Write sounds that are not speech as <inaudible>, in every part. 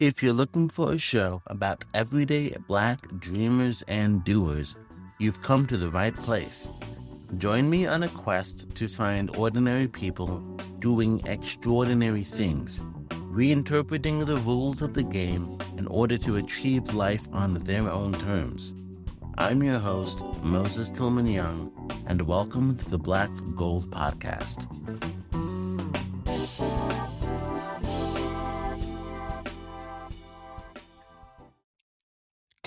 If you're looking for a show about everyday black dreamers and doers, you've come to the right place. Join me on a quest to find ordinary people doing extraordinary things, reinterpreting the rules of the game in order to achieve life on their own terms. I'm your host, Moses Tillman Young, and welcome to the Black Gold Podcast.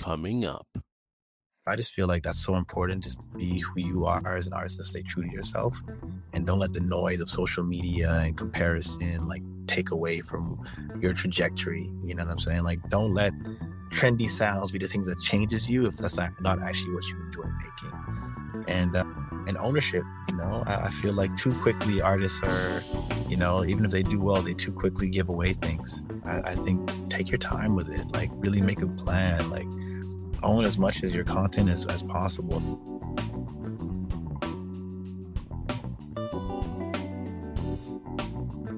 Coming up. I just feel like that's so important just to be who you are as an artist and stay true to yourself and don't let the noise of social media and comparison like take away from your trajectory. You know what I'm saying? Like don't let trendy sounds be the things that changes you if that's not, actually what you enjoy making. And uh, and ownership, you know, I, I feel like too quickly artists are, you know, even if they do well, they too quickly give away things. I, I think take your time with it, like really make a plan, like own as much as your content as, as possible.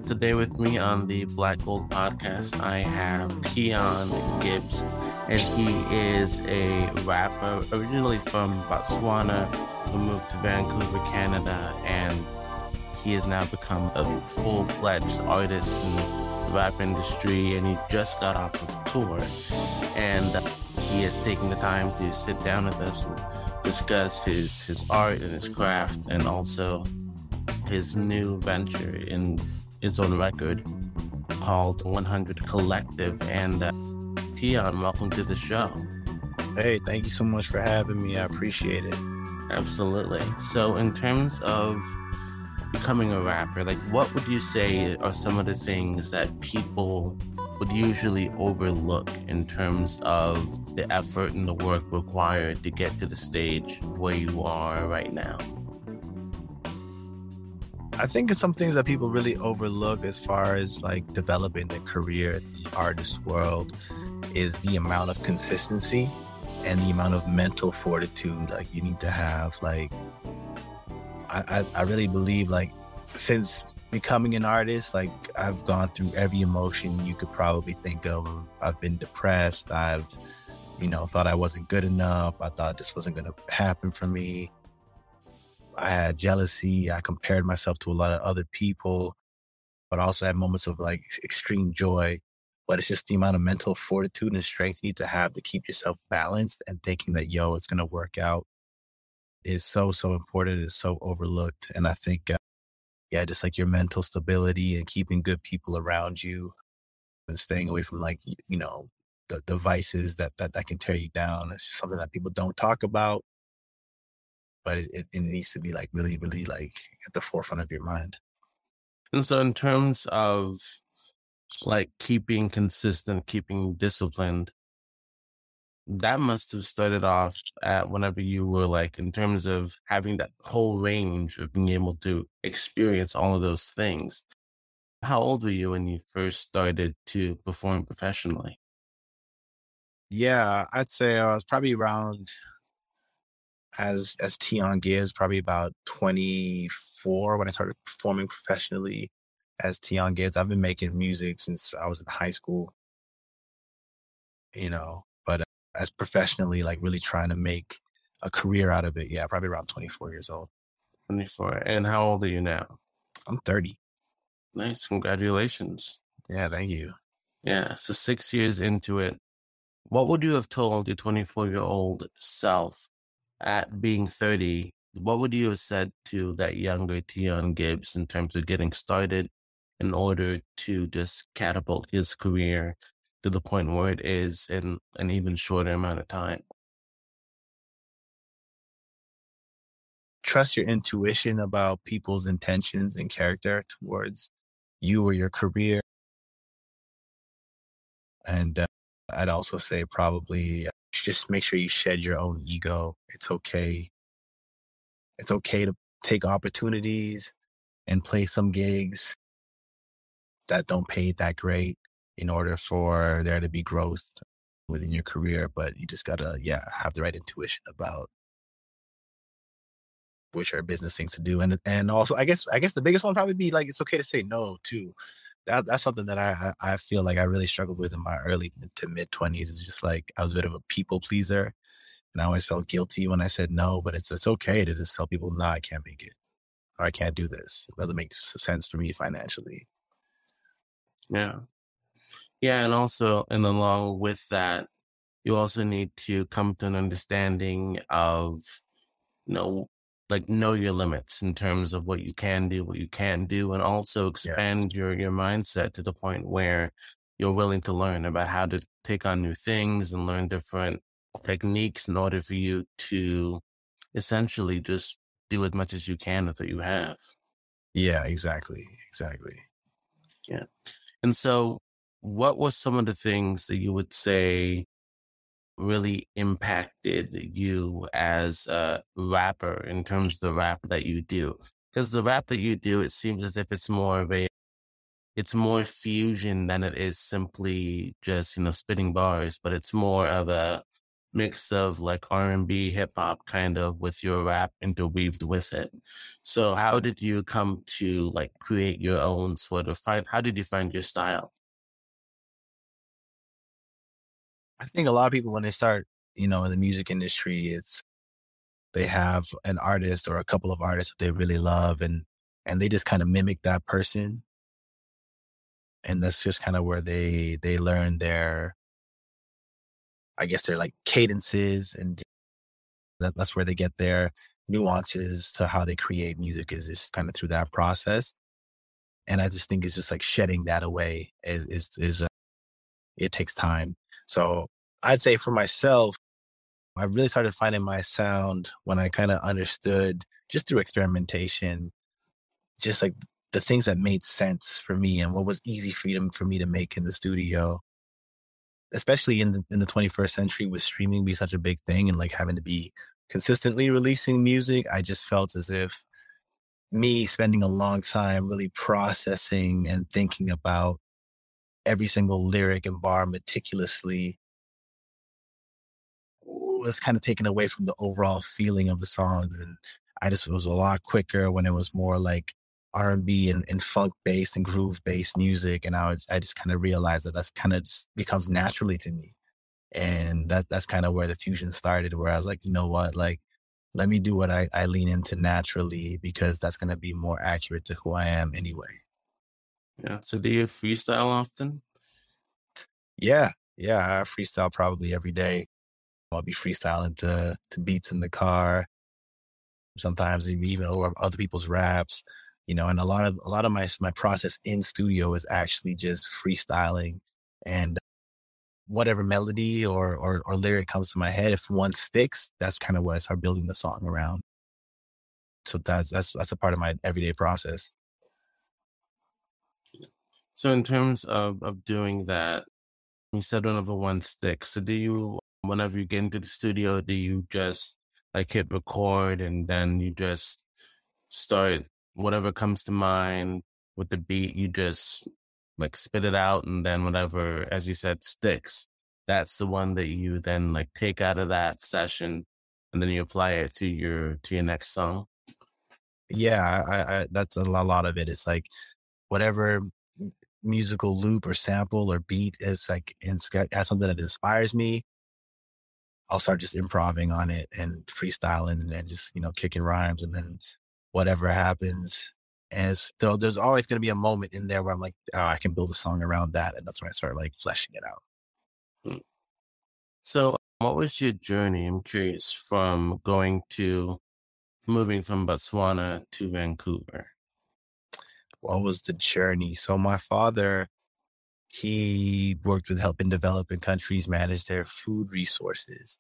Today with me on the Black Gold podcast, I have Teon Gibbs, and he is a rapper originally from Botswana who moved to Vancouver, Canada, and he has now become a full-fledged artist in the rap industry, and he just got off of tour, and he has taken the time to sit down with us and discuss his his art and his craft, and also his new venture in his own record called 100 Collective. And uh, Teon, welcome to the show. Hey, thank you so much for having me. I appreciate it. Absolutely. So, in terms of becoming a rapper, like what would you say are some of the things that people would usually overlook in terms of the effort and the work required to get to the stage where you are right now? I think it's some things that people really overlook as far as like developing their career in the artist world is the amount of consistency and the amount of mental fortitude like you need to have. Like I, I, I really believe like since becoming an artist, like I've gone through every emotion you could probably think of. I've been depressed. I've, you know, thought I wasn't good enough. I thought this wasn't going to happen for me. I had jealousy. I compared myself to a lot of other people, but also had moments of like extreme joy. But it's just the amount of mental fortitude and strength you need to have to keep yourself balanced and thinking that, yo, it's going to work out is so, so important. It's so overlooked. And I think uh, yeah, just like your mental stability and keeping good people around you and staying away from like, you know, the, the vices that, that, that can tear you down. It's something that people don't talk about, but it, it, it needs to be like really, really like at the forefront of your mind. And so in terms of like keeping consistent, keeping disciplined, that must have started off at whenever you were like in terms of having that whole range of being able to experience all of those things. How old were you when you first started to perform professionally? Yeah, I'd say I was probably around as as Teon Gibbs, probably about 24 when I started performing professionally as Teon Gibbs. I've been making music since I was in high school. You know, as professionally, like really trying to make a career out of it. Yeah, probably around 24 years old. 24. And how old are you now? I'm 30. Nice. Congratulations. Yeah, thank you. Yeah. So six years into it, what would you have told your 24 year old self at being 30? What would you have said to that younger Teon Gibbs in terms of getting started in order to just catapult his career to the point where it is in an even shorter amount of time. Trust your intuition about people's intentions and character towards you or your career. And uh, I'd also say probably uh, just make sure you shed your own ego. It's okay. It's okay to take opportunities and play some gigs that don't pay that great in order for there to be growth within your career. But you just gotta, yeah, have the right intuition about which are business things to do. And and also I guess I guess the biggest one probably be like it's okay to say no too. that, that's something that I, I feel like I really struggled with in my early to mid twenties. It's just like I was a bit of a people pleaser, and I always felt guilty when I said no. But it's it's okay to just tell people, no, I can't make it, or I can't do this. It doesn't make sense for me financially. Yeah, yeah, and also, and along with that, you also need to come to an understanding of, you know, like know your limits in terms of what you can do, what you can't do, and also expand yeah. your your mindset to the point where you're willing to learn about how to take on new things and learn different techniques in order for you to essentially just do as much as you can with what you have. Yeah, exactly. Exactly. Yeah. And so what were some of the things that you would say really impacted you as a rapper in terms of the rap that you do? Because the rap that you do, it seems as if it's more of a, it's more fusion than it is simply just, you know, spitting bars, but it's more of a mix of like R&B, hip hop kind of with your rap interweaved with it. So how did you come to like create your own sort of find, how did you find your style? I think a lot of people when they start, you know, in the music industry, it's they have an artist or a couple of artists that they really love and and they just kind of mimic that person. And that's just kind of where they they learn their I guess their like cadences and that, that's where they get their nuances to how they create music is just kind of through that process. And I just think it's just like shedding that away is, is, is uh, it takes time. So I'd say for myself, I really started finding my sound when I kind of understood just through experimentation, just like the things that made sense for me and what was easy them, for me to make in the studio. Especially in the, in the 21st century with streaming be such a big thing and like having to be consistently releasing music, I just felt as if me spending a long time really processing and thinking about every single lyric and bar meticulously was kind of taken away from the overall feeling of the songs. And I just, was a lot quicker when it was more like R&B and, and funk based and groove based music. And I was, I just kind of realized that that's kind of becomes naturally to me. And that, that's kind of where the fusion started, where I was like, you know what, like, let me do what I, I lean into naturally because that's going to be more accurate to who I am anyway. Yeah. So do you freestyle often? Yeah. Yeah. I freestyle probably every day. I'll be freestyling to, to beats in the car. Sometimes even over other people's raps, you know, and a lot of, a lot of my, my process in studio is actually just freestyling and whatever melody or, or, or lyric comes to my head. If one sticks, that's kind of what I start building the song around. So that's, that's, that's a part of my everyday process. So in terms of, of doing that, you said one of the one sticks. So do you, whenever you get into the studio, do you just like hit record and then you just start whatever comes to mind with the beat, you just like spit it out and then whatever, as you said, sticks. That's the one that you then like take out of that session and then you apply it to your to your next song. Yeah, I, I that's a lot of it. It's like whatever musical loop or sample or beat is like in, has something that inspires me, I'll start just improvising on it and freestyling and just, you know, kicking rhymes and then whatever happens. And so there's always going to be a moment in there where I'm like, oh, I can build a song around that. And that's when I start like fleshing it out. Hmm. So what was your journey? I'm curious from going to moving from Botswana to Vancouver what was the journey? So my father, he worked with helping developing countries manage their food resources.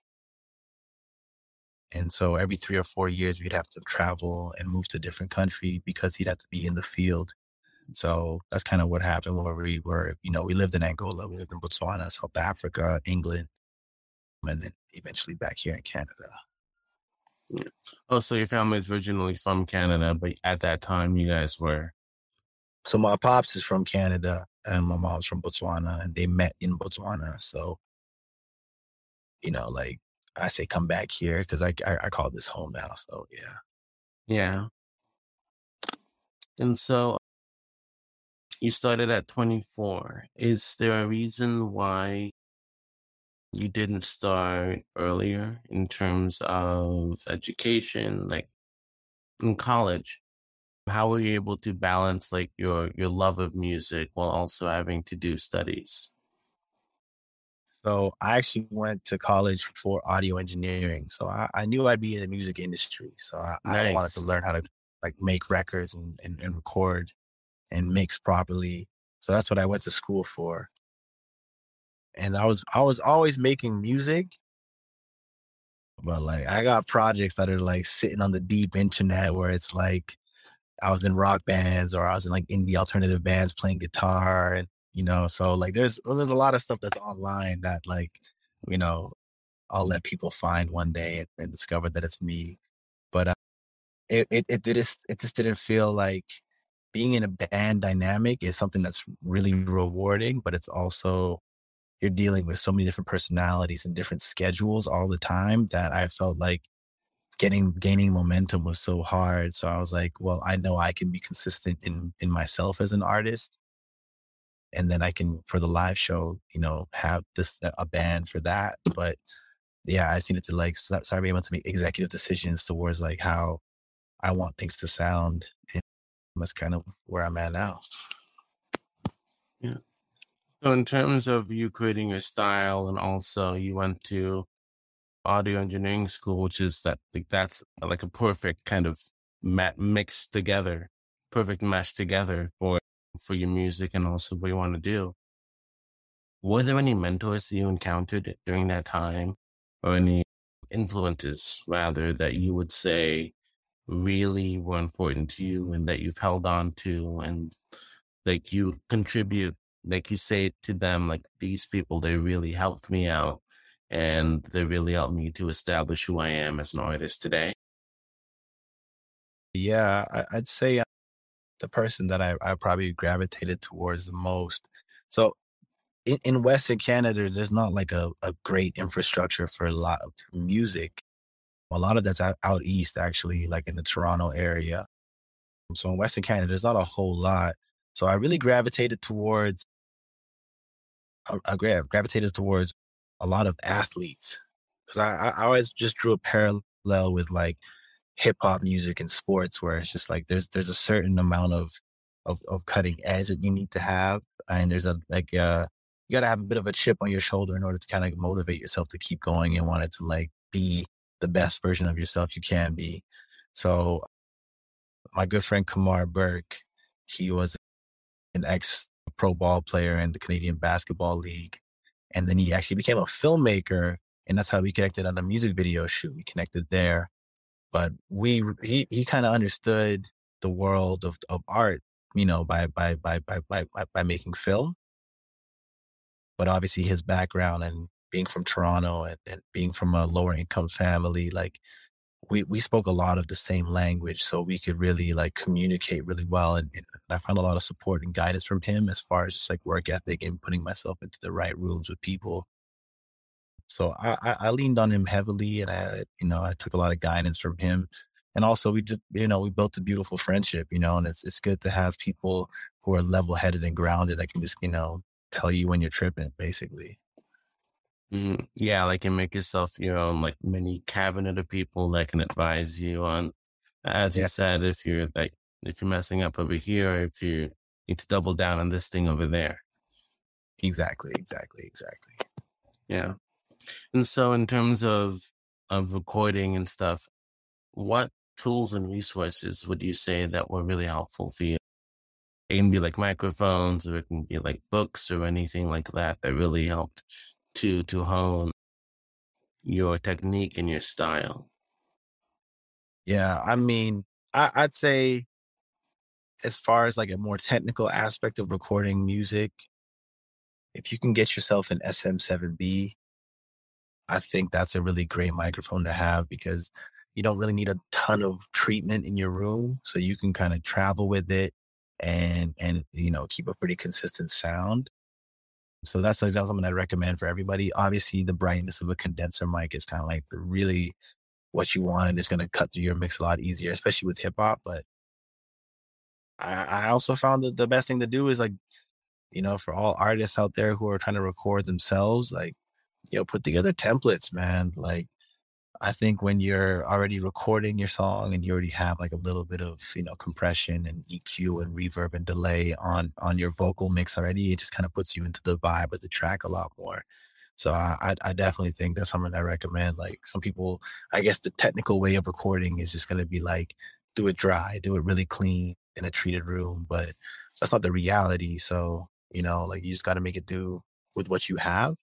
And so every three or four years, we'd have to travel and move to a different country because he'd have to be in the field. So that's kind of what happened where we were, you know, we lived in Angola, we lived in Botswana, South Africa, England, and then eventually back here in Canada. Yeah. Oh, so your family is originally from Canada, but at that time you guys were so my pops is from Canada and my mom's from Botswana and they met in Botswana. So, you know, like I say, come back here because I, I, I call this home now. So yeah. Yeah. And so uh, you started at 24. Is there a reason why you didn't start earlier in terms of education, like in college? How were you able to balance like your your love of music while also having to do studies? So I actually went to college for audio engineering. So I, I knew I'd be in the music industry. So I, I wanted to learn how to like make records and, and, and record and mix properly. So that's what I went to school for. And I was I was always making music, but like I got projects that are like sitting on the deep internet where it's like I was in rock bands or I was in like indie alternative bands playing guitar and you know, so like there's there's a lot of stuff that's online that like, you know, I'll let people find one day and, and discover that it's me. But uh, it it it did it just didn't feel like being in a band dynamic is something that's really rewarding, but it's also you're dealing with so many different personalities and different schedules all the time that I felt like getting gaining momentum was so hard. So I was like, well, I know I can be consistent in in myself as an artist, and then I can for the live show, you know, have this a band for that. But yeah, I just needed to like start, start being able to make executive decisions towards like how I want things to sound, and that's kind of where I'm at now. Yeah. So in terms of you creating your style and also you went to audio engineering school, which is that like that's like a perfect kind of mat mixed together, perfect mesh together for for your music and also what you want to do. Were there any mentors you encountered during that time or any influences rather that you would say really were important to you and that you've held on to and like you contribute like you say to them like these people they really helped me out and they really helped me to establish who I am as an artist today. Yeah, I'd say uh, the person that I, I probably gravitated towards the most. So in, in Western Canada, there's not like a, a great infrastructure for a lot of music. A lot of that's out, out east, actually, like in the Toronto area. So in Western Canada, there's not a whole lot. So I really gravitated towards, I, I gravitated towards a lot of athletes because I, I always just drew a parallel with like hip hop music and sports where it's just like there's there's a certain amount of of of cutting edge that you need to have and there's a like uh you got to have a bit of a chip on your shoulder in order to kind of motivate yourself to keep going and want it to like be the best version of yourself you can be. So my good friend Kamar Burke he was an ex pro ball player in the Canadian Basketball League and then he actually became a filmmaker and that's how we connected on a music video shoot we connected there but we he he kind of understood the world of of art, you know, by by by by by by, making film. But obviously, his background and being from Toronto and, and being from a lower income family, like we we spoke a lot of the same language, so we could really like communicate really well. And, and I found a lot of support and guidance from him as far as just like work ethic and putting myself into the right rooms with people so I, I, I leaned on him heavily and I, you know, I took a lot of guidance from him. And also we just, you know, we built a beautiful friendship, you know, and it's, it's good to have people who are level headed and grounded that can just, you know, tell you when you're tripping, basically. Mhm. Yeah, like and make yourself your own like mini cabinet of people that can advise you on, as you said, if you're like if you're messing up over here, if you need to double down on this thing over there. exactly, exactly, exactly. Yeah. And so in terms of of recording and stuff, what tools and resources would you say that were really helpful for you? It can be like microphones or it can be like books or anything like that that really helped to to hone your technique and your style. Yeah, I mean, I, I'd say as far as like a more technical aspect of recording music, if you can get yourself an SM7B, I think that's a really great microphone to have because you don't really need a ton of treatment in your room. So you can kind of travel with it and, and, you know, keep a pretty consistent sound. So that's, that's something I recommend for everybody. Obviously, the brightness of a condenser mic is kind of like the really what you want and it's going to cut through your mix a lot easier, especially with hip hop. But I, I also found that the best thing to do is like, you know, for all artists out there who are trying to record themselves, like, you know, put together templates, man. Like, I think when you're already recording your song and you already have like a little bit of, you know, compression and EQ and reverb and delay on on your vocal mix already, it just kind of puts you into the vibe of the track a lot more. So I, I definitely think that's something I recommend. Like some people, I guess the technical way of recording is just going to be like, do it dry, do it really clean in a treated room, but that's not the reality. So, you know, like you just got to make it do with what you have.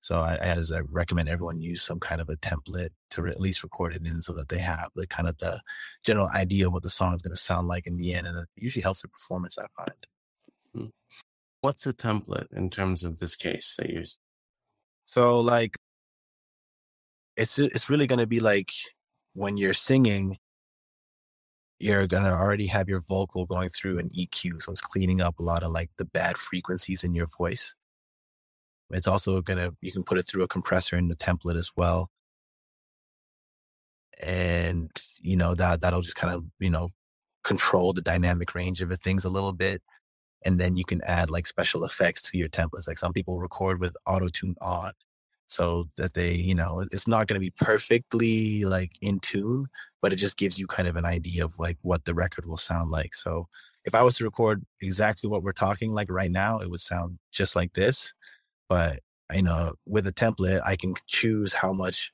So I, I just I recommend everyone use some kind of a template to re- at least record it in so that they have the kind of the general idea of what the song is going to sound like in the end. And it usually helps the performance, I find. Hmm. What's a template in terms of this case that you so like it's it's really going to be like when you're singing you're going to already have your vocal going through an EQ so it's cleaning up a lot of like the bad frequencies in your voice. It's also going to you can put it through a compressor in the template as well. And you know that that'll just kind of, you know, control the dynamic range of things a little bit and then you can add like special effects to your templates. Like some people record with auto tune on, so that they, you know, it's not going to be perfectly like in tune, but it just gives you kind of an idea of like what the record will sound like. So if I was to record exactly what we're talking like right now, it would sound just like this. But you know, with a template, I can choose how much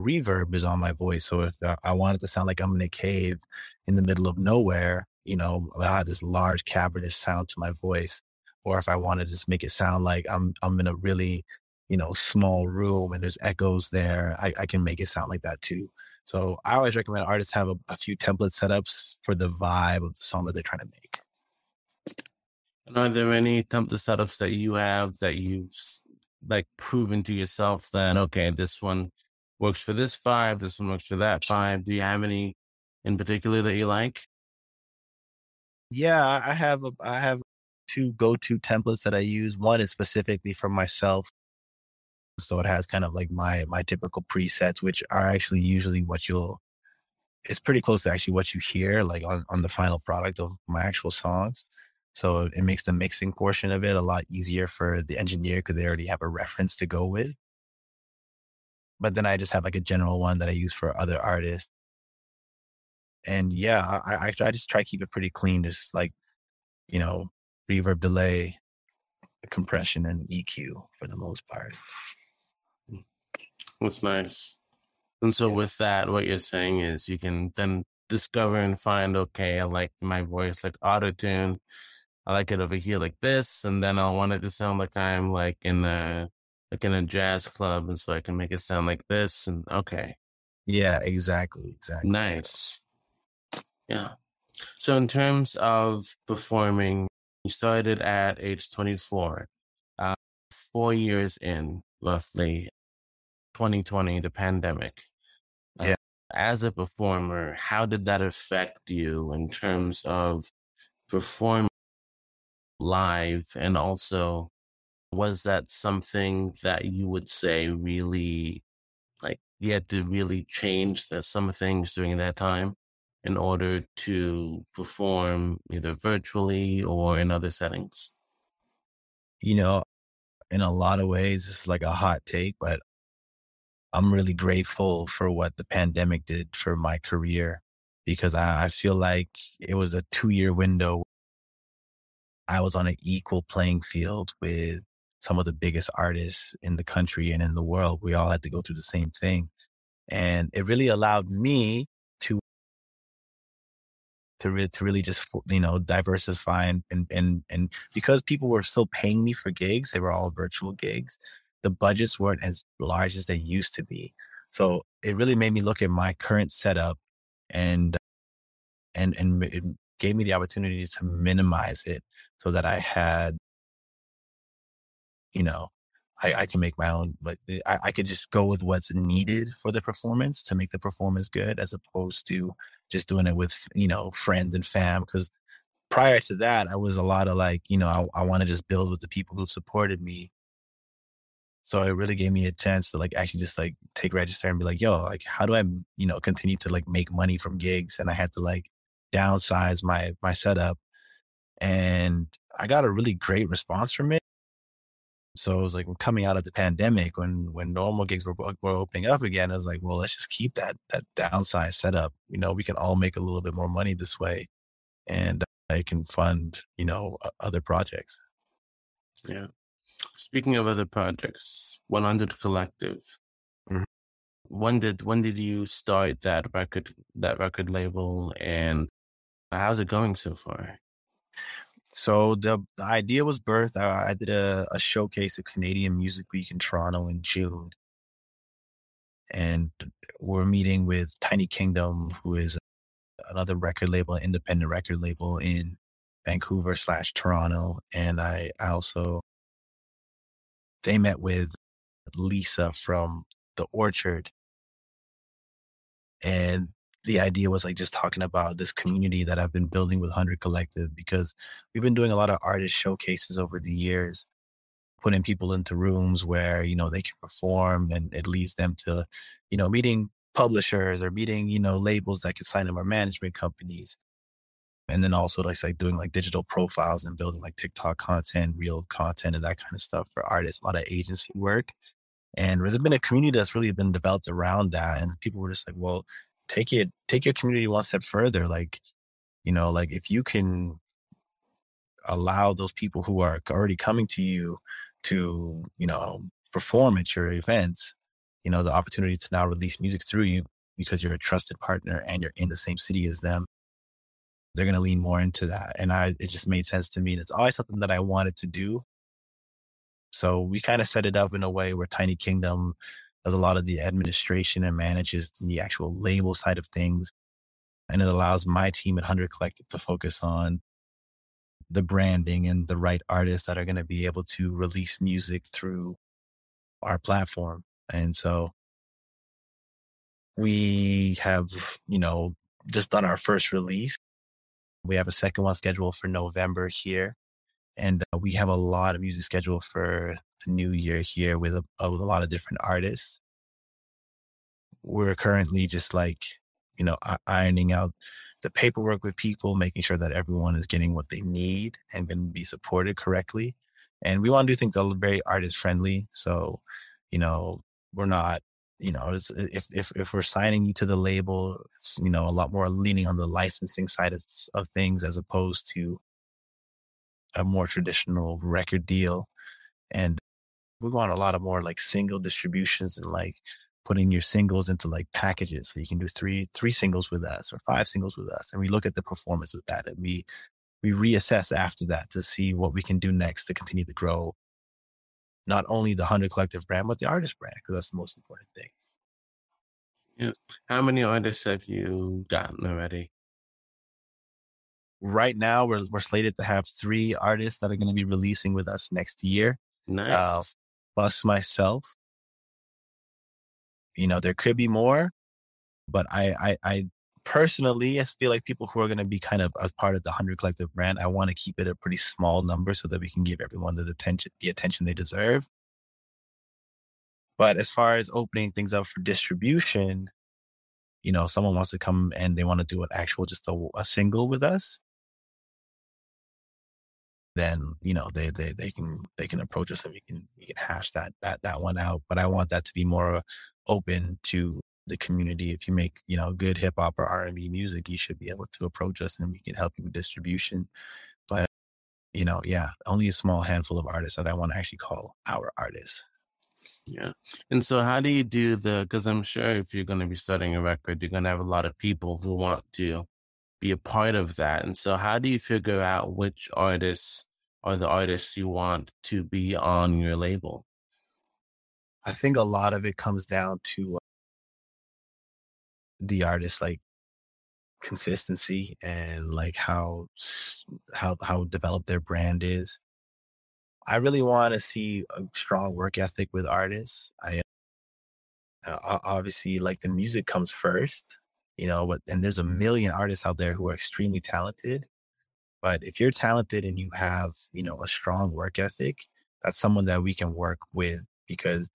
reverb is on my voice. So if uh, I want it to sound like I'm in a cave in the middle of nowhere, you know, I have this large cavernous sound to my voice. Or if I wanted to just make it sound like I'm I'm in a really, you know, small room and there's echoes there, I, I can make it sound like that too. So I always recommend artists have a, a few template setups for the vibe of the song that they're trying to make. And are there any template setups that you have that you've like proven to yourself that okay, this one works for this five, this one works for that five? Do you have any in particular that you like? Yeah, I have a, I have two go-to templates that I use. One is specifically for myself. So it has kind of like my my typical presets, which are actually usually what you'll it's pretty close to actually what you hear like on, on the final product of my actual songs. So it makes the mixing portion of it a lot easier for the engineer because they already have a reference to go with. But then I just have like a general one that I use for other artists and yeah, I, I, I just try to keep it pretty clean, just like, you know, reverb delay, compression and EQ for the most part. That's nice. And so yeah. with that, what you're saying is you can then discover and find, okay, I like my voice like auto tune. I like it over here like this, and then I want it to sound like I'm like in a like in a jazz club, and so I can make it sound like this. And okay, yeah, exactly, exactly. Nice. Yeah. So in terms of performing, you started at age 24. Uh, four years in, roughly, 2020, the pandemic. Uh, yeah. As a performer, how did that affect you in terms of performing live? And also, was that something that you would say really, like, you had to really change the, some things during that time? in order to perform either virtually or in other settings? You know, in a lot of ways, it's like a hot take, but I'm really grateful for what the pandemic did for my career because I, I feel like it was a two year window. I was on an equal playing field with some of the biggest artists in the country and in the world. We all had to go through the same thing. And it really allowed me to to really, to really just you know diversify and, and and and because people were still paying me for gigs, they were all virtual gigs. The budgets weren't as large as they used to be, so it really made me look at my current setup and and and it gave me the opportunity to minimize it so that I had you know I, I can make my own, but eh, I, I could just go with what's needed for the performance to make the performance good, as opposed to just doing it with you know friends and fam. Because prior to that, I was a lot of like, you know, I, I want to just build with the people who supported me. So it really gave me a chance to like actually just like take register and be like, yo, like how do I, you know, continue to like make money from gigs? And I had to like downsize my my setup And I got a really great response from it. So it was like coming out of the pandemic when when normal gigs were, were opening up again. I was like, well, let's just keep that that downside setup. You know, we can all make a little bit more money this way, and I can fund you know other projects. Yeah. Speaking of other projects, 100 Collective. Mhm. When did when did you start that record that record label and how's it going so far? So the, the idea was birthed. I, I did a, a showcase at Canadian Music Week in Toronto in June, and we're meeting with Tiny Kingdom, who is another record label, independent record label in Vancouver slash Toronto, and I, I also they met with Lisa from the Orchard, and the idea was like just talking about this community that I've been building with Hundred Collective because we've been doing a lot of artist showcases over the years, putting people into rooms where you know they can perform, and it leads them to, you know, meeting publishers or meeting you know labels that can sign them or management companies and then also like, like doing like digital profiles and building like TikTok content, reel content, and that kind of stuff for artists. A lot of agency work, and there's been a community that's really been developed around that. And people were just like, well, take it, take your community one step further. Like, you know, like if you can allow those people who are already coming to you to, you know, perform at your events, you know, the opportunity to now release music through you because you're a trusted partner and you're in the same city as them they're going to lean more into that. And I, it just made sense to me. And it's always something that I wanted to do. So we kind of set it up in a way where Tiny Kingdom does a lot of the administration and manages the actual label side of things. And it allows my team at 100 Collective to focus on the branding and the right artists that are going to be able to release music through our platform. And so we have, you know, just done our first release we have a second one scheduled for November here. And uh, we have a lot of music scheduled for the new year here with a, with a lot of different artists. We're currently just like, you know, ironing out the paperwork with people, making sure that everyone is getting what they need and can be supported correctly. And we want to do things that are very artist friendly. So, you know, we're not you know, if if if we're signing you to the label, it's you know a lot more leaning on the licensing side of, of things as opposed to a more traditional record deal. And we want a lot of more like single distributions and like putting your singles into like packages. So you can do three three singles with us or five singles with us, and we look at the performance with that, and we we reassess after that to see what we can do next to continue to grow not only the 100 Collective brand, but the artist brand, because that's the most important thing. Yeah. How many artists have you gotten already? Right now, we're, we're slated to have three artists that are going to be releasing with us next year. Nice. Uh, plus myself. You know, there could be more, but I, I, I personally, I feel like people who are going to be kind of as part of the hundred collective brand, I want to keep it a pretty small number so that we can give everyone the attention, the attention they deserve. But as far as opening things up for distribution, you know, someone wants to come and they want to do an actual, just a, a single with us, then you know they they they can they can approach us and we can we can hash that that that one out. But I want that to be more uh, open to the community. If you make, you know, good hip hop or R and B music, you should be able to approach us and we can help you with distribution. But, you know, yeah, only a small handful of artists that I want to actually call our artists. Yeah. And so how do you do the, because I'm sure if you're going to be starting a record, you're going to have a lot of people who want to be a part of that. And so how do you figure out which artists are the artists you want to be on your label? I think a lot of it comes down to the artist like consistency and like how how how developed their brand is. I really want to see a strong work ethic with artists. I uh, obviously like the music comes first, you know, but and there's a million artists out there who are extremely talented. But if you're talented and you have, you know, a strong work ethic, that's someone that we can work with because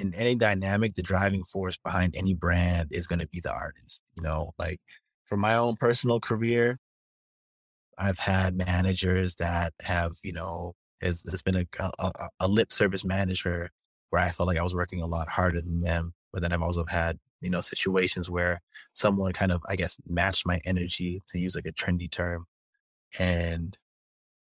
in any dynamic, the driving force behind any brand is going to be the artist. You know, like for my own personal career, I've had managers that have, you know, has, been a, a, a lip service manager where I felt like I was working a lot harder than them. But then I've also had, you know, situations where someone kind of, I guess, matched my energy to use like a trendy term. And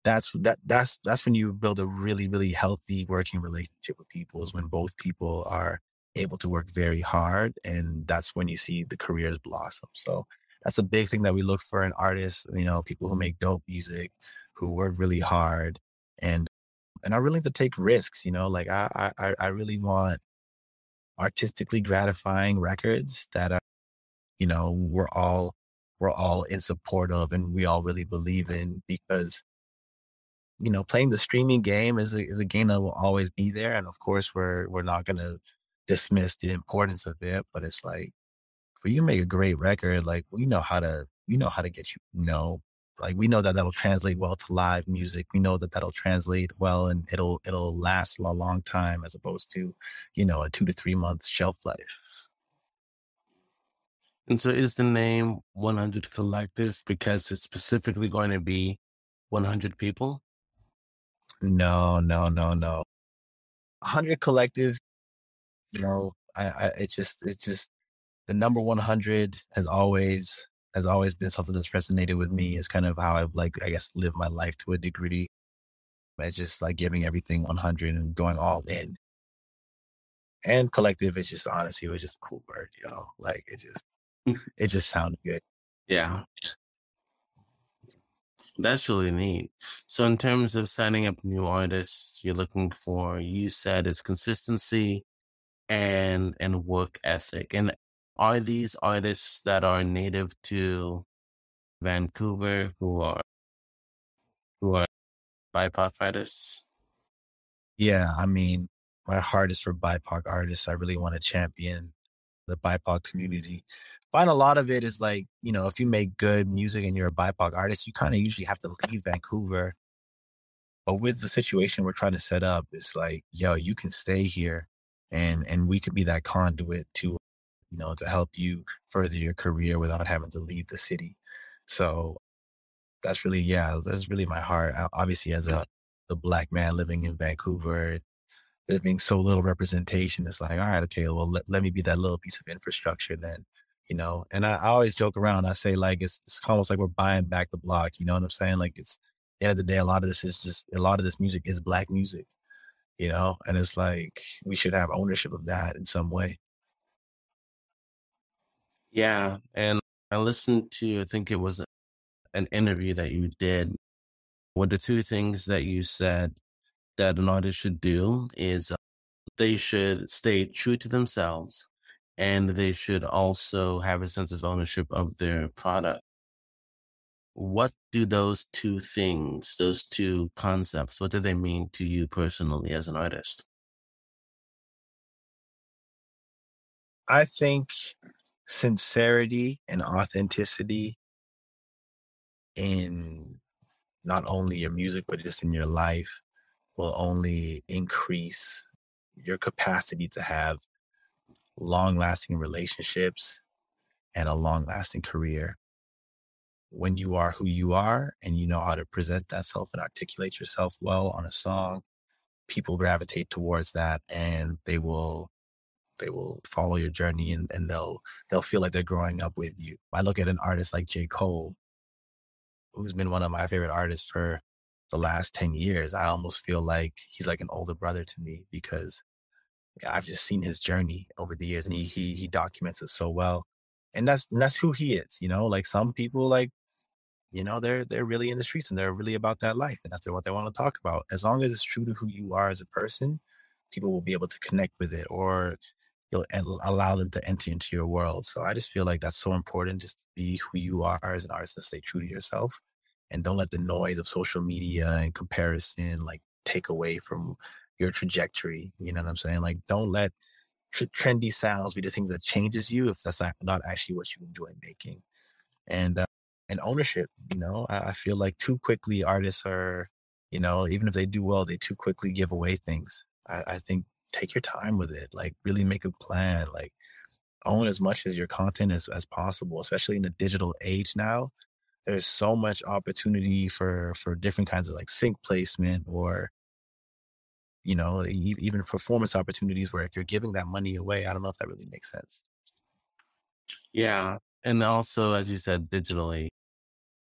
that's that that's that's when you build a really, really healthy working relationship with people is when both people are able to work very hard. And that's when you see the careers blossom. So that's a big thing that we look for in artists, you know, people who make dope music, who work really hard and and are willing to take risks, you know, like I I I really want artistically gratifying records that are, you know, we're all we're all in support of and we all really believe in because you know, playing the streaming game is a, is a game that will always be there. And of course, we're, we're not going to dismiss the importance of it, but it's like, for you make a great record, like we know how to, we know how to get you, you know, like we know that that'll translate well to live music. We know that that'll translate well and it'll, it'll last a long time as opposed to, you know, a two to three months shelf life. And so is the name 100 Collective because it's specifically going to be 100 people? No, no, no, no. 100 Collective, you know, I, I, it just, it just, the number 100 has always has always been something that's resonated with me. It's kind of how I've like I guess lived my life to a degree. It's just like giving everything 100 and going all in. And collective is just honestly it was just a cool word, yo. Like it just <laughs> it just sounded good. Yeah. That's really neat. So in terms of signing up new artists, you're looking for you said it's consistency and and work ethic. And are these artists that are native to Vancouver who are who are BIPOC artists? Yeah, I mean, my heart is for BIPOC artists. I really want to champion the BIPOC community. Find a lot of it is like, you know, if you make good music and you're a BIPOC artist, you kind of usually have to leave Vancouver. But with the situation we're trying to set up, it's like, yo, you can stay here and and we could be that conduit to you know, to help you further your career without having to leave the city. So that's really, yeah, that's really my heart. Obviously, as a the black man living in Vancouver, there's being so little representation. It's like, all right, okay, well, let, let me be that little piece of infrastructure then, you know. And I, I always joke around. I say like it's it's almost like we're buying back the block. You know what I'm saying? Like it's the end of the day, a lot of this is just a lot of this music is black music, you know. And it's like we should have ownership of that in some way. Yeah. And I listened to, I think it was an interview that you did. What the two things that you said that an artist should do is uh, they should stay true to themselves and they should also have a sense of ownership of their product. What do those two things, those two concepts, what do they mean to you personally as an artist? I think sincerity and authenticity in not only your music but just in your life will only increase your capacity to have long lasting relationships and a long lasting career when you are who you are and you know how to present that self and articulate yourself well on a song people gravitate towards that and they will they will follow your journey and, and they'll they'll feel like they're growing up with you. I look at an artist like J. Cole, who's been one of my favorite artists for the last 10 years. I almost feel like he's like an older brother to me because I've just seen his journey over the years and he he he documents it so well. And that's that's who he is, you know, like some people like you know they're they're really in the streets and they're really about that life and that's what they want to talk about as long as it's true to who you are as a person people will be able to connect with it or you'll allow them to enter into your world. So I just feel like that's so important just to be who you are as an artist and stay true to yourself. And don't let the noise of social media and comparison like take away from your trajectory. You know what I'm saying? Like don't let tr- trendy sounds be the things that changes you if that's not not actually what you enjoy making. And uh, and ownership, you know, I, I feel like too quickly artists are, you know, even if they do well, they too quickly give away things. I, I think take your time with it. Like really make a plan. Like own as much as your content as, as possible, especially in the digital age now. there's so much opportunity for for different kinds of like sync placement or you know even performance opportunities where if you're giving that money away i don't know if that really makes sense. Yeah and also as you said digitally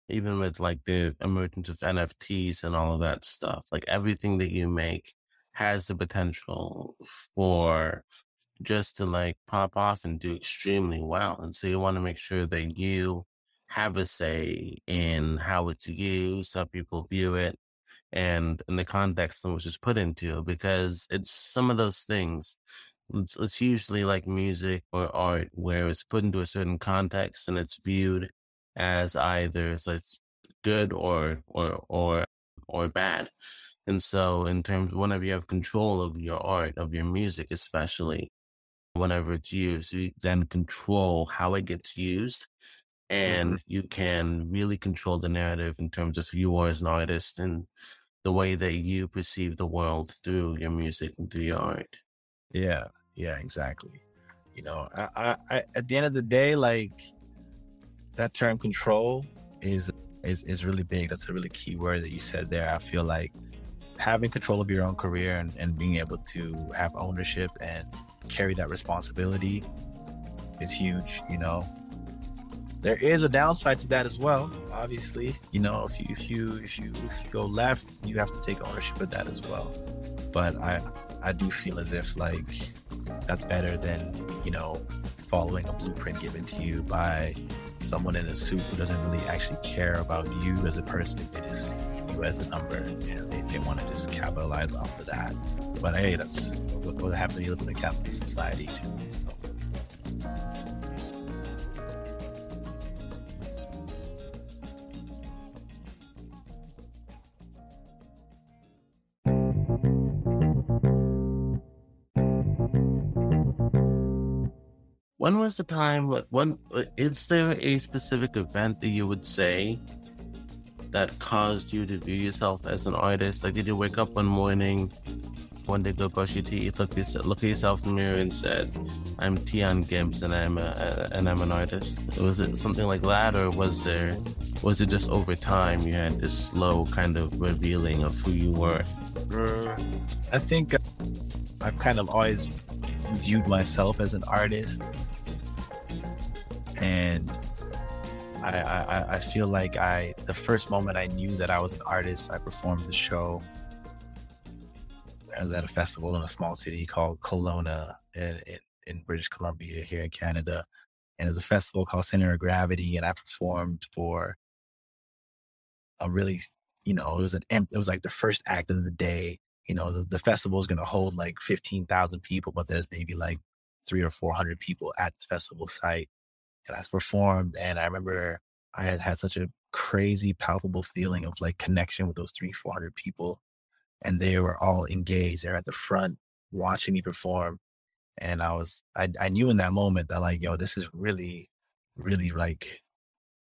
even with like the emergence of nfts and all of that stuff like everything that you make has the potential for just to like pop off and do extremely well and so you want to make sure that you have a say in how it's used, how people view it, and in the context in which it's put into, because it's some of those things. It's, it's usually like music or art where it's put into a certain context and it's viewed as either it's, it's good or or or or bad. And so, in terms, whenever you have control of your art, of your music, especially whenever it's used, you then control how it gets used and mm-hmm. you can really control the narrative in terms of who you are as an artist and the way that you perceive the world through your music and through your art. Yeah, yeah, exactly. You know, I, I, at the end of the day, like that term control is is is really big. That's a really key word that you said there. I feel like having control of your own career and, and being able to have ownership and carry that responsibility is huge. You know, there is a downside to that as well. Obviously, you know, if you if you if you if you go left, you have to take ownership of that as well. But I I do feel as if like that's better than you know following a blueprint given to you by someone in a suit who doesn't really actually care about you as a person. They just you as a number, and they, they want to just capitalize off of that. But hey, that's what happens when you live in a capitalist society too. When was the time? When is there a specific event that you would say that caused you to view yourself as an artist? Like, did you wake up one morning, one day go brush your teeth, look, look at yourself in the mirror, and said, "I'm Teon Gibbs, and I'm a, and I'm an artist." Was it something like that, or was there was it just over time you had this slow kind of revealing of who you were? Uh, I think I've kind of always viewed myself as an artist and I, I, I feel like I the first moment I knew that I was an artist, I performed the show. I was at a festival in a small city called Kelowna in, in, in British Columbia here in Canada. And there's a festival called Center of Gravity, and I performed for a really, you know, it was an it was like the first act of the day. You know, the, the festival is going to hold like fifteen thousand people, but there's maybe like three or four hundred people at the festival site and I performed. And I remember I had had such a crazy, palpable feeling of like connection with those three, 400 people. And they were all engaged. They're at the front watching me perform. And I was, I, I knew in that moment that like, yo, this is really, really like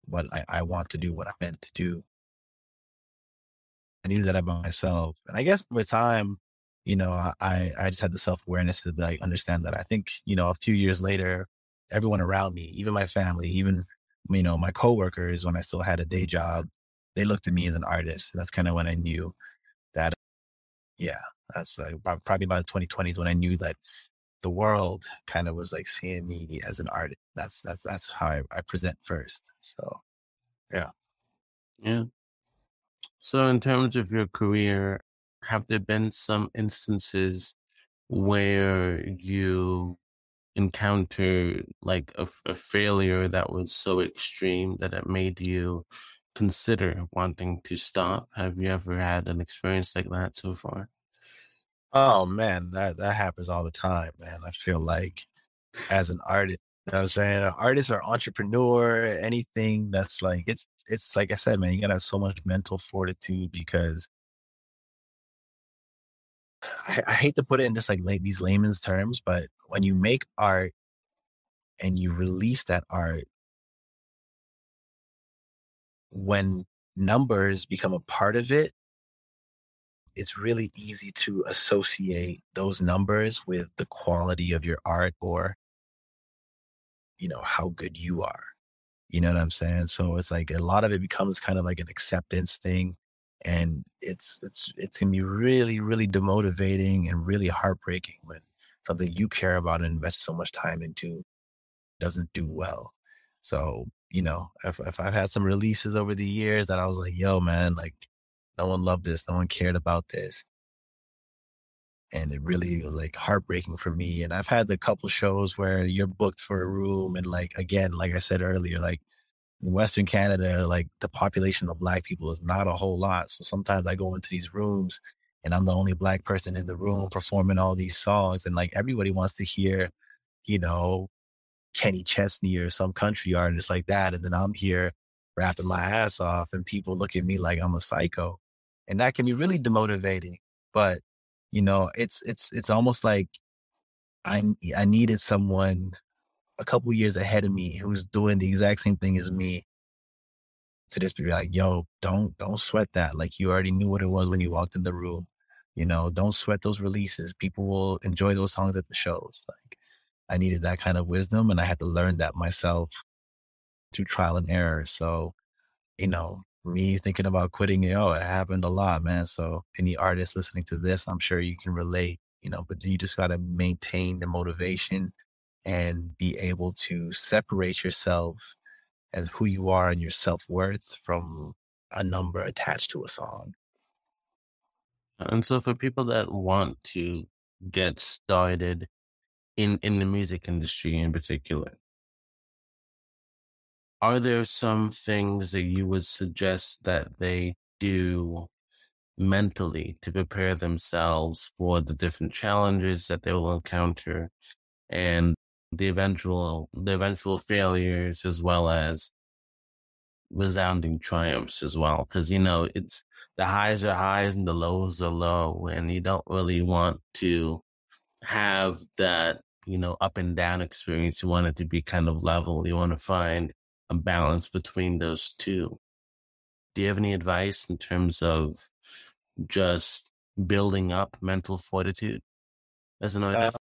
what I, I want to do, what I meant to do. I knew that about myself. And I guess over time, you know, I, I just had the self awareness to like understand that I think, you know, a few years later, everyone around me, even my family, even, you know, my coworkers, when I still had a day job, they looked at me as an artist. That's kind of when I knew that, yeah, that's uh, like probably about the 2020s when I knew that the world kind of was like seeing me as an artist. That's, that's, that's how I, I present first. So, yeah. Yeah. So, in terms of your career, have there been some instances where you encounter like a, a failure that was so extreme that it made you consider wanting to stop? Have you ever had an experience like that so far? Oh man, that that happens all the time, man. I feel like as an artist, you know what I'm saying? An artist or entrepreneur, anything that's like it's it's like I said, man, you gotta have so much mental fortitude because I, I hate to put it in just like these layman's terms, but when you make art and you release that art, when numbers become a part of it, it's really easy to associate those numbers with the quality of your art or, you know, how good you are. You know what I'm saying? So it's like a lot of it becomes kind of like an acceptance thing. And it's it's it's gonna be really, really demotivating and really heartbreaking when something you care about and invest so much time into doesn't do well. So, you know, if if I've had some releases over the years that I was like, yo, man, like no one loved this, no one cared about this and it really was like heartbreaking for me. And I've had a couple shows where you're booked for a room, and like again, like I said earlier, like in Western Canada, like the population of Black people is not a whole lot. So sometimes I go into these rooms, and I'm the only Black person in the room performing all these songs, and like everybody wants to hear, you know, Kenny Chesney or some country artist like that, and then I'm here rapping my ass off, and people look at me like I'm a psycho, and that can be really demotivating. But you know, it's it's it's almost like I I needed someone a couple years ahead of me who was doing the exact same thing as me to just be like, yo, don't don't sweat that. Like you already knew what it was when you walked in the room. You know, don't sweat those releases. People will enjoy those songs at the shows. Like I needed that kind of wisdom and I had to learn that myself through trial and error. So, you know, me thinking about quitting, you know, it happened a lot, man. So any artist listening to this, I'm sure you can relate, you know, but you just got to maintain the motivation and be able to separate yourself as who you are and your self worth from a number attached to a song. And so for people that want to get started in, in the music industry in particular, are there some things that you would suggest that they do mentally to prepare themselves for the different challenges that they will encounter and the eventual the eventual failures as well as resounding triumphs as well because you know it's the highs are highs and the lows are low and you don't really want to have that you know up and down experience you want it to be kind of level you want to find a balance between those two. Do you have any advice in terms of just building up mental fortitude as an uh, artist?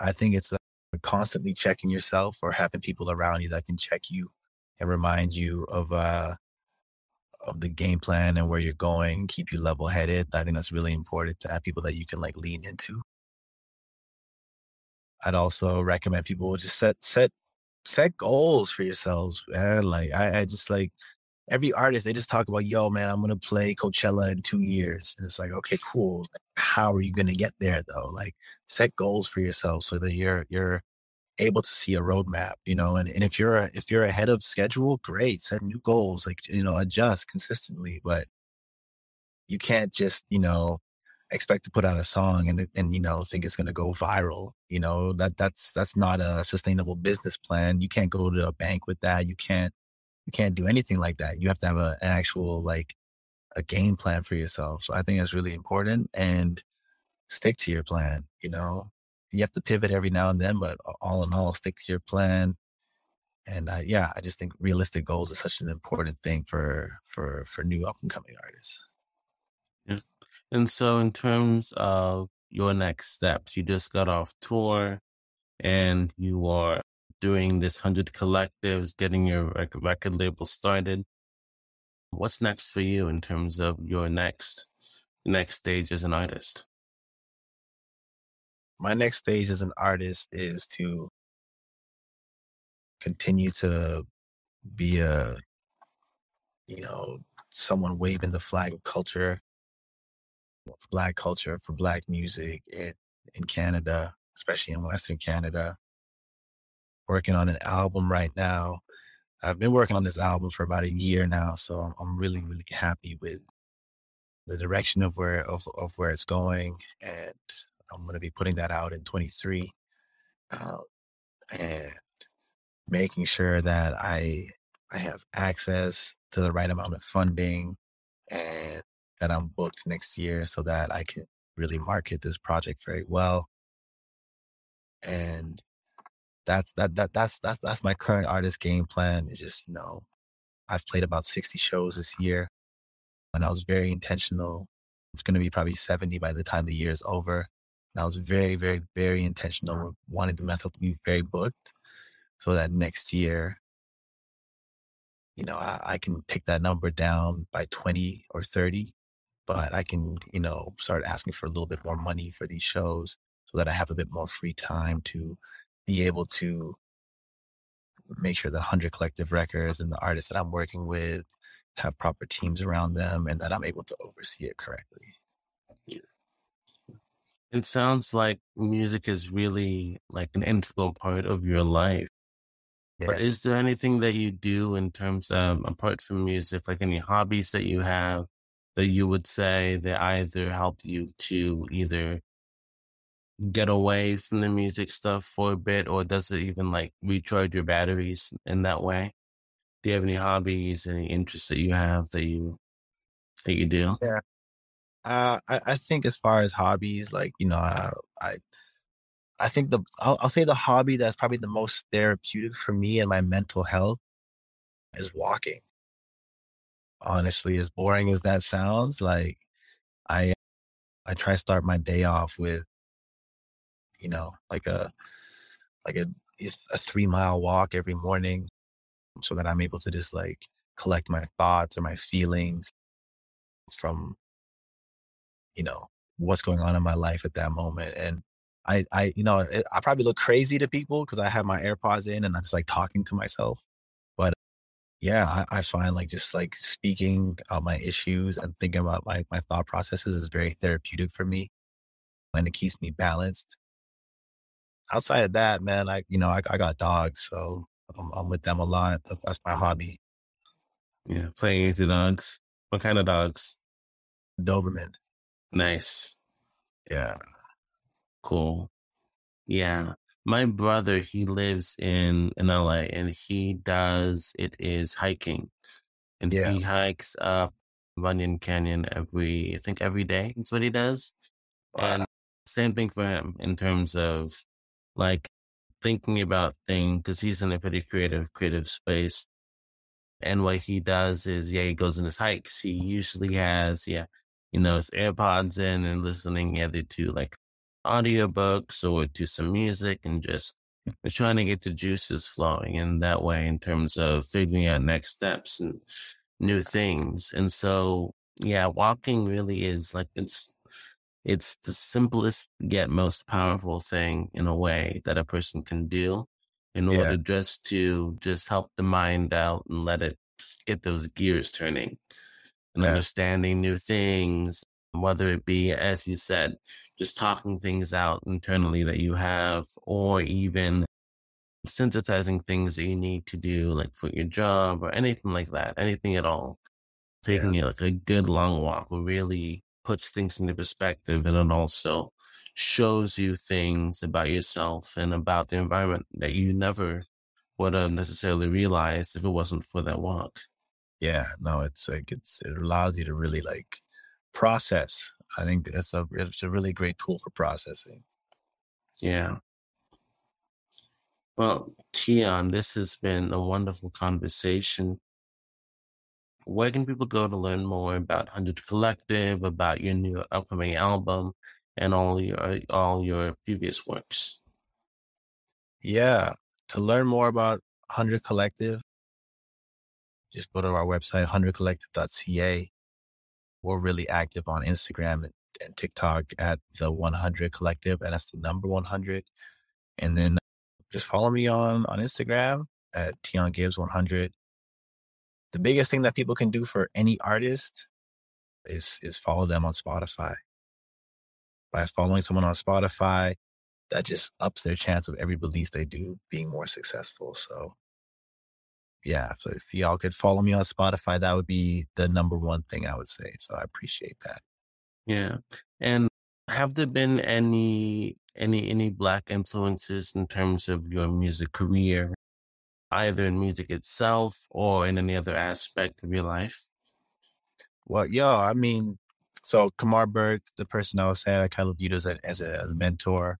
I think it's uh, constantly checking yourself or having people around you that can check you and remind you of uh of the game plan and where you're going, keep you level headed. I think that's really important to have people that you can like lean into. I'd also recommend people just set set set goals for yourselves, man. Like I, I just like every artist, they just talk about, yo, man, I'm gonna play Coachella in two years. And it's like, okay, cool. How are you gonna get there though? Like set goals for yourself so that you're you're able to see a roadmap, you know, and, and if you're a, if you're ahead of schedule, great, set new goals, like you know, adjust consistently. But you can't just, you know, expect to put out a song and and you know think it's going to go viral you know that that's that's not a sustainable business plan you can't go to a bank with that you can't you can't do anything like that. You have to have a, an actual like a game plan for yourself so i think that's really important and stick to your plan you know? You have to pivot every now and then but all in all stick to your plan and uh, yeah i just think realistic goals is such an important thing for for for new up and coming artists. Yeah and so, in terms of your next steps, you just got off tour and you are doing this 100 collectives, getting your record label started. What's next for you in terms of your next next stage as an artist? My next stage as an artist is to continue to be a you know someone waving the flag of culture black culture, for black music in, in Canada, especially in Western Canada. Working on an album right now. I've been working on this album for about a year now, so I'm really, really happy with the direction of where of, of where it's going, and I'm going to be putting that out in 23, uh, and making sure that I I have access to the right amount of funding and that I'm booked next year so that I can really market this project very well. And that's that that that's that's that's my current artist game plan. Is just you know, I've played about sixty shows this year, and I was very intentional. It's going to be probably seventy by the time the year is over. And I was very very very intentional uh-huh. with wanting the method to be very booked. so that next year, you know, I, I can take that number down by 20 or 30, but I can, you know, start asking for a little bit more money for these shows so that I have a bit more free time to be able to make sure that 100 Collective Records and the artists that I'm working with have proper teams around them and that I'm able to oversee it correctly. It sounds like music is really like an integral part of your life. Yeah. But is there anything that you do in terms of, apart from music, like any hobbies that you have that you would say that either help you to either get away from the music stuff for a bit, or does it even like recharge your batteries in that way? Do you have any hobbies, any interests that you have that you that you do? Yeah, uh, I, I think as far as hobbies, like you know, I I, I think the I'll, I'll say the hobby that's probably the most therapeutic for me and my mental health is walking. Honestly, as boring as that sounds, like I I try to start my day off with you know, like a like a a three mile walk every morning, so that I'm able to just like collect my thoughts or my feelings from you know what's going on in my life at that moment. And i i you know it, i probably look crazy to people because i have my airpods in and i'm just like talking to myself. But yeah I, I find like just like speaking about my issues and thinking about like my thought processes is very therapeutic for me. And it keeps me balanced outside of that, man, I you know I, I got dogs, so I'm, I'm, with them a lot. That's my hobby. Yeah, playing with the dogs. What kind of dogs? Doberman. Nice. Yeah. Cool. Yeah. My brother, he lives in in LA, and he does it is hiking, and yeah. he hikes up Runyon Canyon every I think every day. That's what he does. Wow. And same thing for him in terms of like thinking about things because he's in a pretty creative, creative space. And what he does is, yeah, he goes on his hikes. He usually has, yeah, you know, his AirPods in and listening either to like audiobooks or to some music and just trying to get the juices flowing in that way in terms of figuring out next steps and new things. And so, yeah, walking really is like it's it's the simplest yet most powerful thing in a way that a person can do in yeah. order just to just help the mind out and let it get those gears turning and yeah. understanding new things whether it be as you said just talking things out internally that you have or even synthesizing things that you need to do like for your job or anything like that anything at all taking yeah. like a good long walk will really puts things into perspective and it also shows you things about yourself and about the environment that you never would have necessarily realized if it wasn't for that walk. Yeah, no, it's like it's it allows you to really like process. I think it's a it's a really great tool for processing. Yeah. Well, Teon, this has been a wonderful conversation where can people go to learn more about Hundred Collective, about your new upcoming album, and all your all your previous works? Yeah, to learn more about Hundred Collective, just go to our website, hundredcollective.ca. We're really active on Instagram and, and TikTok at the 100 Collective, and that's the number 100. And then just follow me on on Instagram at Teon Gibbs 100 the biggest thing that people can do for any artist is is follow them on Spotify. By following someone on Spotify, that just ups their chance of every release they do being more successful. So yeah, so if y'all could follow me on Spotify, that would be the number one thing I would say. So I appreciate that. Yeah. And have there been any any any black influences in terms of your music career either in music itself or in any other aspect of your life? Well, yo, I mean, so Kamar Burke, the person I was saying, I kind of viewed as a, as a, as a mentor.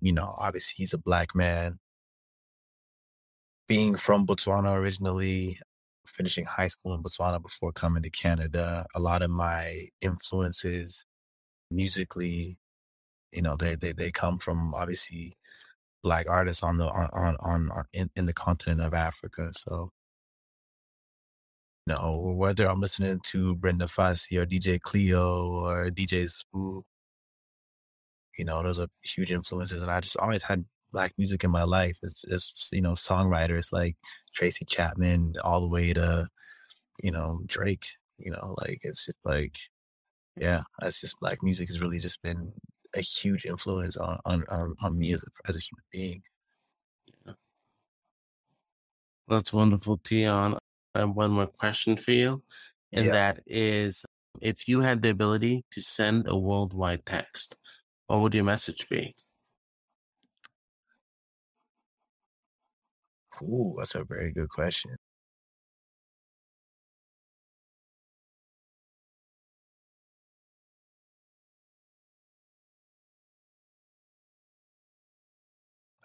You know, obviously he's a black man. Being from Botswana originally, finishing high school in Botswana before coming to Canada, a lot of my influences musically, you know, they they they come from obviously black artists on the on on, on, in, in the continent of Africa. So you know, whether I'm listening to Brenda Fassie or DJ Cleo or DJ Smooth, you know, those are huge influences. And I just always had black music in my life. It's, it's you know, songwriters like Tracy Chapman all the way to, you know, Drake, you know, like it's just like, yeah, it's just black music has really just been a huge influence on, on, on, on me as a, as a human being. That's wonderful, Teon. I have one more question for you, and Yeah. that is if you had the ability to send a worldwide text, what would your message be? Ooh, that's a very good question.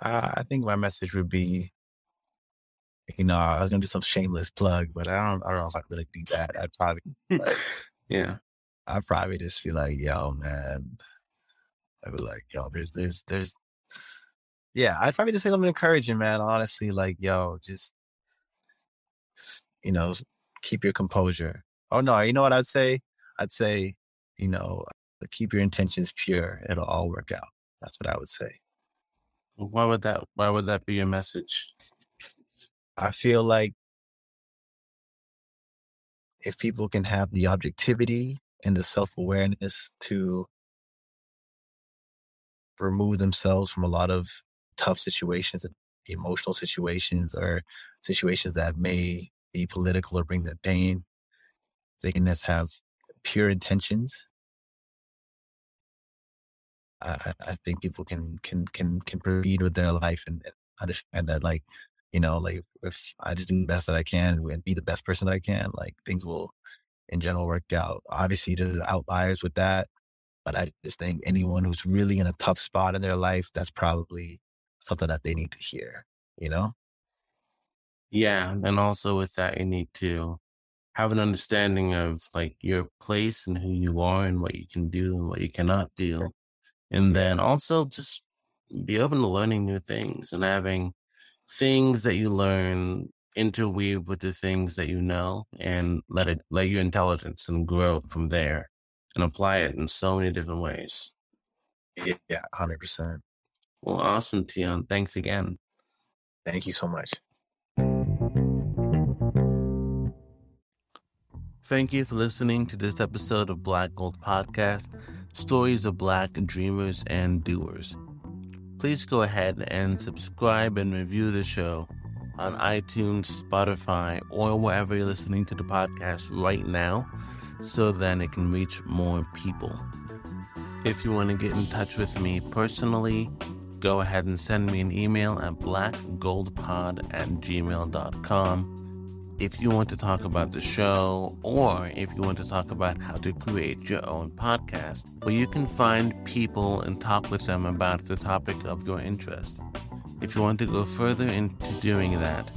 Uh, I think my message would be, you know, I was gonna do some shameless plug, but I don't, I don't know if I really do that. I'd probably, like, <laughs> Yeah. I'd probably just be like, yo, man. I'd be like, yo, there's, there's, there's, yeah, I'd probably just say something encouraging, man. Honestly, like, yo, just, you know, keep your composure. Oh no, you know what I'd say? I'd say, you know, keep your intentions pure. It'll all work out. That's what I would say. Why would that? Why would that be your message? I feel like if people can have the objectivity and the self awareness to remove themselves from a lot of tough situations, emotional situations, or situations that may be political or bring them pain, they can just have pure intentions. I, I think people can can can can proceed with their life and, and understand that, like, you know, like if I just do the best that I can and be the best person that I can, like things will, in general, work out. Obviously, there's outliers with that, but I just think anyone who's really in a tough spot in their life, that's probably something that they need to hear. You know? Yeah, and also with that, you need to have an understanding of like your place and who you are and what you can do and what you cannot do, and then also just be open to learning new things and having things that you learn interweave with the things that you know and let it let your intelligence and grow from there and apply it in so many different ways. Yeah, hundred percent. Well, awesome, Teon. Thanks again. Thank you so much. Thank you for listening to this episode of Black Gold Podcast Stories of Black Dreamers and Doers. Please go ahead and subscribe and review the show on iTunes, Spotify, or wherever you're listening to the podcast right now so then it can reach more people. If you want to get in touch with me personally, go ahead and send me an email at blackgoldpod at gmail.com if you want to talk about the show or if you want to talk about how to create your own podcast where you can find people and talk with them about the topic of your interest. If you want to go further into doing that,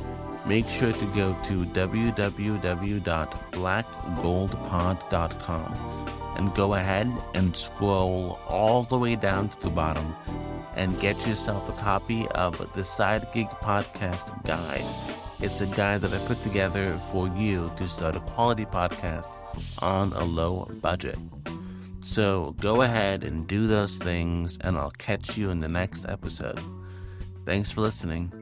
make sure to go to www.blackgoldpod.com and go ahead and scroll all the way down to the bottom and get yourself a copy of the Side Gig Podcast Guide. It's a guide that I put together for you to start a quality podcast on a low budget. So go ahead and do those things, and I'll catch you in the next episode. Thanks for listening.